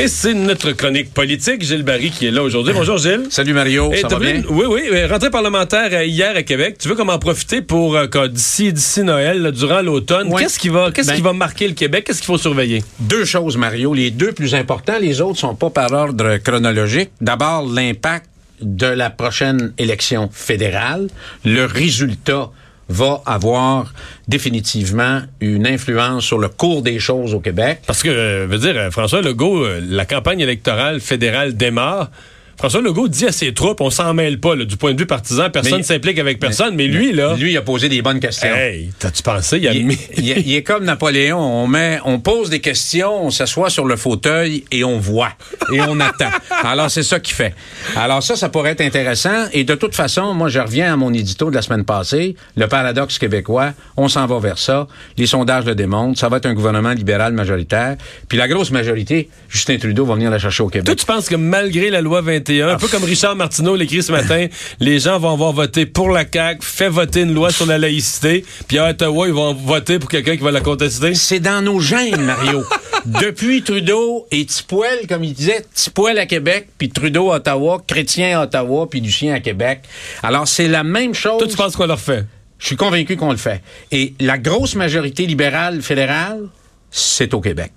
Et c'est notre chronique politique, Gilles Barry, qui est là aujourd'hui. Bonjour Gilles. Salut Mario, Et ça va? Oui, oui. euh, Rentrée parlementaire euh, hier à Québec. Tu veux comment en profiter pour euh, d'ici d'ici Noël, là, durant l'automne, Ouais. qu'est-ce qui va qu'est-ce Ben- qui va marquer le Québec? Qu'est-ce qu'il faut surveiller? Deux choses, Mario. Les deux plus importants, les autres sont pas par ordre chronologique. D'abord, l'impact de la prochaine élection fédérale. Le résultat va avoir définitivement une influence sur le cours des choses au Québec. Parce que, euh, veut dire, euh, François Legault, euh, la campagne électorale fédérale démarre. François Legault dit à ses troupes, on s'en mêle pas, là, du point de vue partisan, personne ne s'implique avec personne, mais, lui, là, Lui, il a posé des bonnes questions. hey, t'as-tu pensé, il a Il, mis... il est- il est comme Napoléon. On met, on pose des questions, on s'assoit sur le fauteuil et on voit et on attend. Alors c'est ça qu'il fait. Alors ça, ça pourrait être intéressant. Et de toute façon, moi, je reviens à mon édito de la semaine passée. Le paradoxe québécois, on s'en va vers ça. Les sondages le démontrent. Ça va être un gouvernement libéral majoritaire. Puis la grosse majorité, Justin Trudeau va venir la chercher au Toi, Québec. tu penses que malgré la loi 21, un peu comme Richard Martineau l'écrit ce matin, les gens vont avoir voté pour la CAQ, fait voter une loi sur la laïcité, puis à Ottawa, ils vont voter pour quelqu'un qui va la contester? C'est dans nos gènes, Mario. Depuis Trudeau et Tipoel, comme il disait, Tipoel à Québec, puis Trudeau à Ottawa, Chrétien à Ottawa, puis Lucien à Québec. Alors, c'est la même chose. Toi, tu penses qu'on leur fait? Je suis convaincu qu'on le fait. Et la grosse majorité libérale fédérale, c'est au Québec.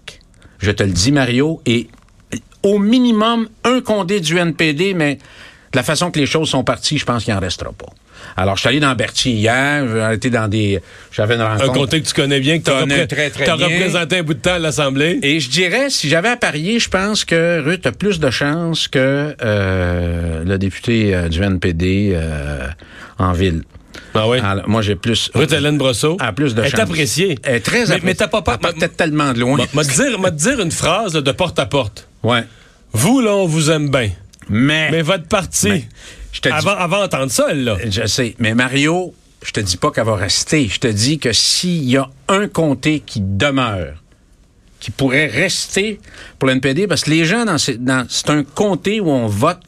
Je te le dis, Mario, et au minimum un condé du NPD, mais de la façon que les choses sont parties, je pense qu'il en restera pas. Alors, je suis allé dans Berthier hier, j'ai été dans des... J'avais une Un rencontre... comté que tu connais bien, que tu as très, très bien. représenté un bout de temps à l'Assemblée. Et je dirais, si j'avais à parier, je pense que Ruth a plus de chances que euh, le député euh, du NPD euh, en ville. Ah oui? Alors, moi, j'ai plus... Ruth-Hélène Brosseau. a plus de Elle est appréciée. Elle est très Mais- appréciée. mais t'as pas peur- peut-être tellement de loin. M'a dire, dire une phrase là, de porte à porte. Ouais. Vous, là, on vous aime bien. Mais, Mais votre parti, Mais, je te dis- avant, avant d'entendre ça, là. je sais, mais Mario, je te dis pas qu'elle va rester. Je te dis que s'il y a un comté qui demeure, qui pourrait rester pour le NPD, parce que les gens, dans ces- dans- c'est un comté où on vote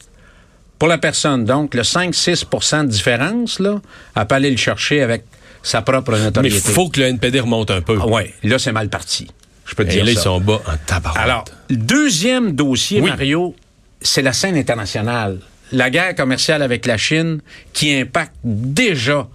pour la personne. Donc, le 5-6% de différence, là, elle peut aller le chercher avec sa propre Mais il notoriété. faut que le NPD remonte un peu. Ah ouais, là, c'est mal parti. Je peux te Et dire là, ils sont bas en tabac. Alors, deuxième dossier, Oui. Mario, c'est la scène internationale. La guerre commerciale avec la Chine qui impacte déjà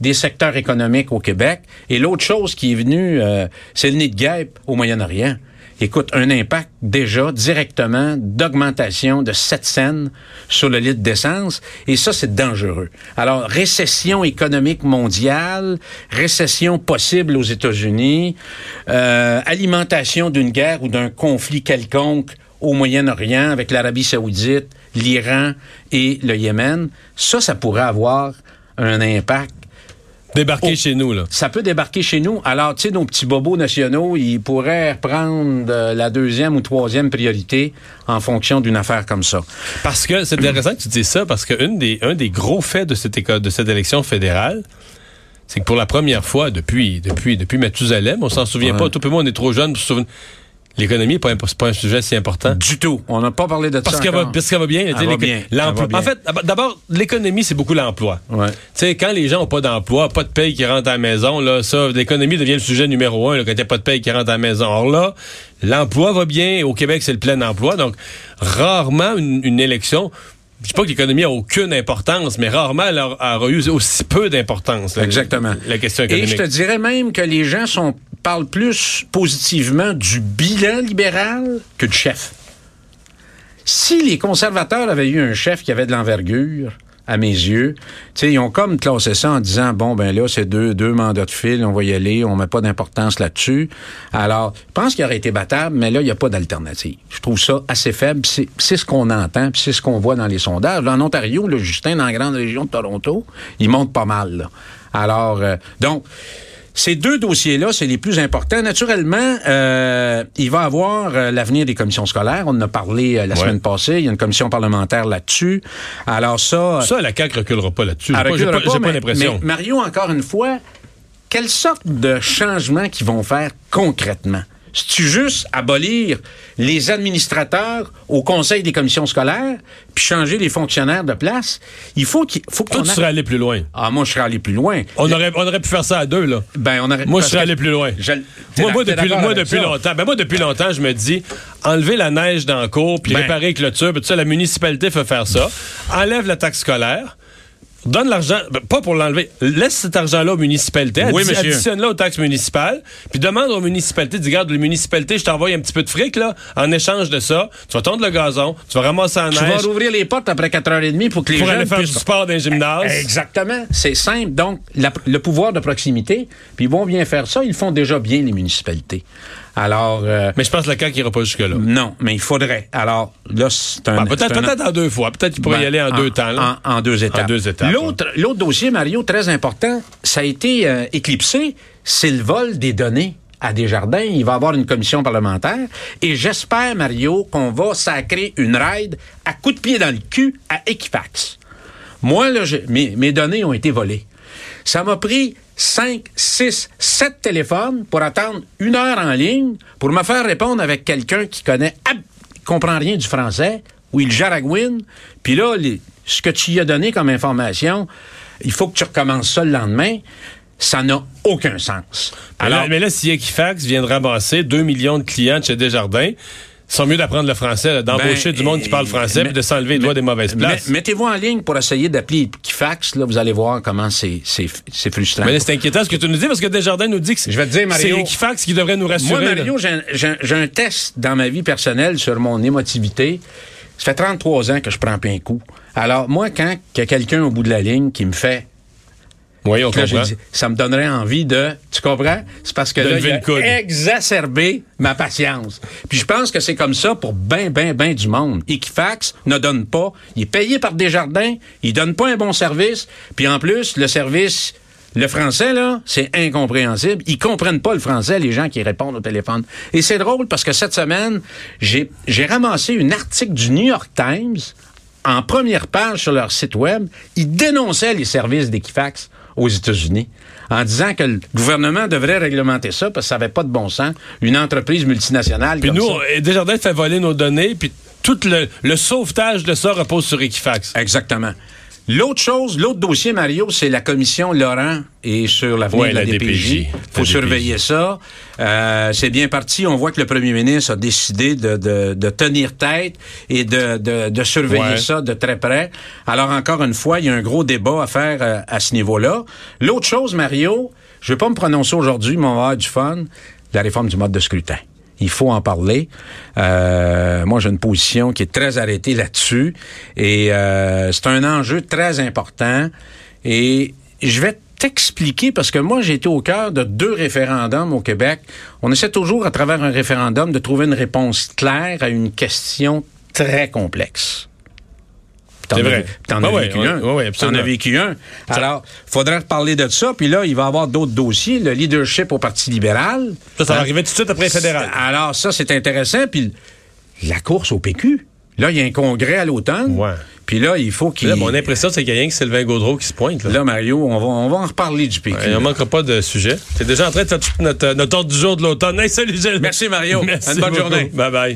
des secteurs économiques au Québec. Et l'autre chose qui est venue, euh, c'est le nid de guêpe au Moyen-Orient. Écoute, un impact déjà directement d'augmentation de 7 cents sur le litre d'essence. Et ça, c'est dangereux. Alors, récession économique mondiale, récession possible aux États-Unis, euh, alimentation d'une guerre ou d'un conflit quelconque au Moyen-Orient avec l'Arabie saoudite, l'Iran et le Yémen, ça, ça pourrait avoir un impact Débarquer Oh. chez nous, là. ça peut débarquer chez nous. Alors, tu sais, nos petits bobos nationaux, ils pourraient reprendre euh, la deuxième ou troisième priorité en fonction d'une affaire comme ça. Parce que c'est intéressant que tu dises ça, parce que une des, un des gros faits de cette, de cette élection fédérale, c'est que pour la première fois depuis, depuis, depuis Mathusalem, on s'en souvient Ouais. pas, tout le monde est trop jeune pour se souvenir. L'économie n'est pas, un- c'est pas un sujet si important. Du tout. On n'a pas parlé de Parce ça va, parce qu'elle va bien. l'emploi- En fait, d'abord, l'économie, c'est beaucoup l'emploi. Ouais. Tu sais, quand les gens n'ont pas d'emploi, pas de paye qui rentre à la maison, là, ça, l'économie devient le sujet numéro un, là, quand il n'y a pas de paye qui rentre à la maison. Or là, l'emploi va bien. Au Québec, c'est le plein emploi. Donc, rarement une, une élection. Je dis pas que l'économie a aucune importance, mais rarement elle a- aura eu aussi peu d'importance. Exactement. La question Et économique. je te dirais même que les gens sont, parlent plus positivement du bilan libéral que du chef. Si les conservateurs avaient eu un chef qui avait de l'envergure, à mes yeux, tu sais, ils ont comme classé ça en disant bon ben là c'est deux deux mandats de fil, on va y aller, on met pas d'importance là-dessus. Alors, je pense qu'il aurait été battable, mais là il y a pas d'alternative. Je trouve ça assez faible. C'est ce qu'on entend, c'est ce qu'on voit dans les sondages. Là, en Ontario, le Justin dans la grande région de Toronto, il monte pas mal. Là. Alors, euh, donc. Ces deux dossiers-là, c'est les plus importants. Naturellement, euh, il va avoir euh, l'avenir des commissions scolaires. On en a parlé euh, la Ouais. semaine passée. Il y a une commission parlementaire là-dessus. Alors ça, Ça, la CAQ reculera pas là-dessus. J'ai pas- l'impression. Mario, encore une fois, quelle sorte de changements qu'ils vont faire concrètement? C'est-tu juste abolir les administrateurs au conseil des commissions scolaires, puis changer les fonctionnaires de place? Il faut qu'il faut Toi, qu'on tu a- serais allé plus loin. Ah, moi, je serais allé plus loin. On aurait, on aurait pu faire ça à deux, là. Ben, on aurait... Moi, je serais allé plus loin. Je- Moi, moi, depuis, moi, depuis longtemps, ben moi, depuis longtemps, je me dis, enlever la neige dans le cours, puis Ben. réparer les clôtures, puis tout ça, la municipalité fait faire ça. Enlève la taxe scolaire. Donne l'argent, ben, pas pour l'enlever, laisse cet argent-là aux municipalités, Oui, addi- additionne-le aux taxes municipales, puis demande aux municipalités, dis, regarde, les municipalités, je t'envoie un petit peu de fric, là, en échange de ça, tu vas tondre le gazon, tu vas ramasser en Tu vas neige rouvrir les portes après 4h30 pour que les pour gens aller faire du sport dans les gymnases. Exactement. C'est simple. Donc, la- le pouvoir de proximité, puis ils vont bien faire ça. Ils le font déjà bien, les municipalités. Alors, euh, Mais je pense que le CAQ n'ira pas jusque-là. non, mais il faudrait. Alors, là, c'est un... Ben, peut-être peut-être en deux fois. Peut-être qu'il pourrait y Ben, aller en, deux temps. là. En, en deux étapes. En deux étapes, L'autre, l'autre dossier, Mario, très important, ça a été euh, éclipsé, c'est le vol des données à Desjardins. Il va y avoir une commission parlementaire. Et j'espère, Mario, qu'on va sacrer une raide à coups de pied dans le cul à Equifax. Moi, là, j'ai- mes, mes données ont été volées. Ça m'a pris 5, 6, 7 téléphones pour attendre une heure en ligne pour me faire répondre avec quelqu'un qui connaît, ab- comprend rien du français, ou il jaragouine. Puis là, les- ce que tu y as donné comme information, il faut que tu recommences ça le lendemain. Ça n'a aucun sens. Mais là- Alors, mais là, si Equifax vient de ramasser 2 millions de clients de chez Desjardins, sont mieux d'apprendre le français, d'embaucher Ben, du monde qui parle français, puis de s'enlever les doigts des mauvaises places. Mettez-vous en ligne pour essayer d'appeler Equifax. Là, vous allez voir comment c'est c'est- c'est frustrant. Mais c'est inquiétant ce que tu nous dis, parce que Desjardins nous dit que c'est Je vais te dire, Mario- c'est Equifax qui devrait nous rassurer. Moi. Mario, j'ai un, j'ai un- j'ai un test dans ma vie personnelle sur mon émotivité. Ça fait 33 ans que je prends un coup. Alors, moi, quand il y a quelqu'un au bout de la ligne qui me fait, Oui, on là, j'ai comprend. dit, ça me donnerait envie de, tu comprends? C'est parce que De là, il a exacerbé ma patience. Puis je pense que c'est comme ça pour ben, ben, ben du monde. Equifax ne donne pas. Il est payé par Desjardins. Il donne pas un bon service. Puis en plus, le service, le français, là, c'est incompréhensible. Ils comprennent pas le français, les gens qui répondent au téléphone. Et c'est drôle parce que cette semaine, j'ai j'ai ramassé un article du New York Times en première page sur leur site web. Ils dénonçaient les services d'Equifax aux États-Unis en disant que le gouvernement devrait réglementer ça parce que ça n'avait pas de bon sens. Une entreprise multinationale Puis comme nous, ça. Desjardins fait voler nos données, puis tout le, le sauvetage de ça repose sur Equifax. Exactement. L'autre chose, l'autre dossier, Mario, c'est la commission Laurent et sur l'avenir Ouais, de la, la DPJ. DPJ. faut La surveiller ça. Euh, c'est bien parti. On voit que le premier ministre a décidé de, de- de tenir tête et de, de- de surveiller Ouais. ça de très près. Alors, encore une fois, il y a un gros débat à faire euh, à ce niveau-là. L'autre chose, Mario, je vais pas me prononcer aujourd'hui, mais on va avoir du fun, la réforme du mode de scrutin. Il faut en parler. Euh, moi, j'ai une position qui est très arrêtée là-dessus. Et euh, c'est un enjeu très important. Et je vais t'expliquer, parce que moi, j'ai été au cœur de deux référendums au Québec. On essaie toujours, à travers un référendum, de trouver une réponse claire à une question très complexe. C'est vrai. T'en Ouais, as ouais, vécu ouais, un. ouais, ouais, T'en as vécu un. Alors, faudrait reparler de ça. Puis là, il va y avoir d'autres dossiers. Le leadership au Parti libéral. Ça, ça va Hein? arriver tout de suite après le fédéral. Alors, ça, c'est intéressant. Puis la course au PQ. Là, il y a un congrès à l'automne. Ouais. Puis là, il faut qu'il. Là, mon impression, c'est qu'il y a rien que Sylvain Gaudreau qui se pointe. Là. Là, Mario, on va, on va en reparler du PQ. Il ne manquera pas de sujet. C'est déjà en train de faire tout notre, notre ordre du jour de l'automne. Hey, salut, Gilles. Merci, Mario. Merci Une bonne beaucoup. journée. Bye bye.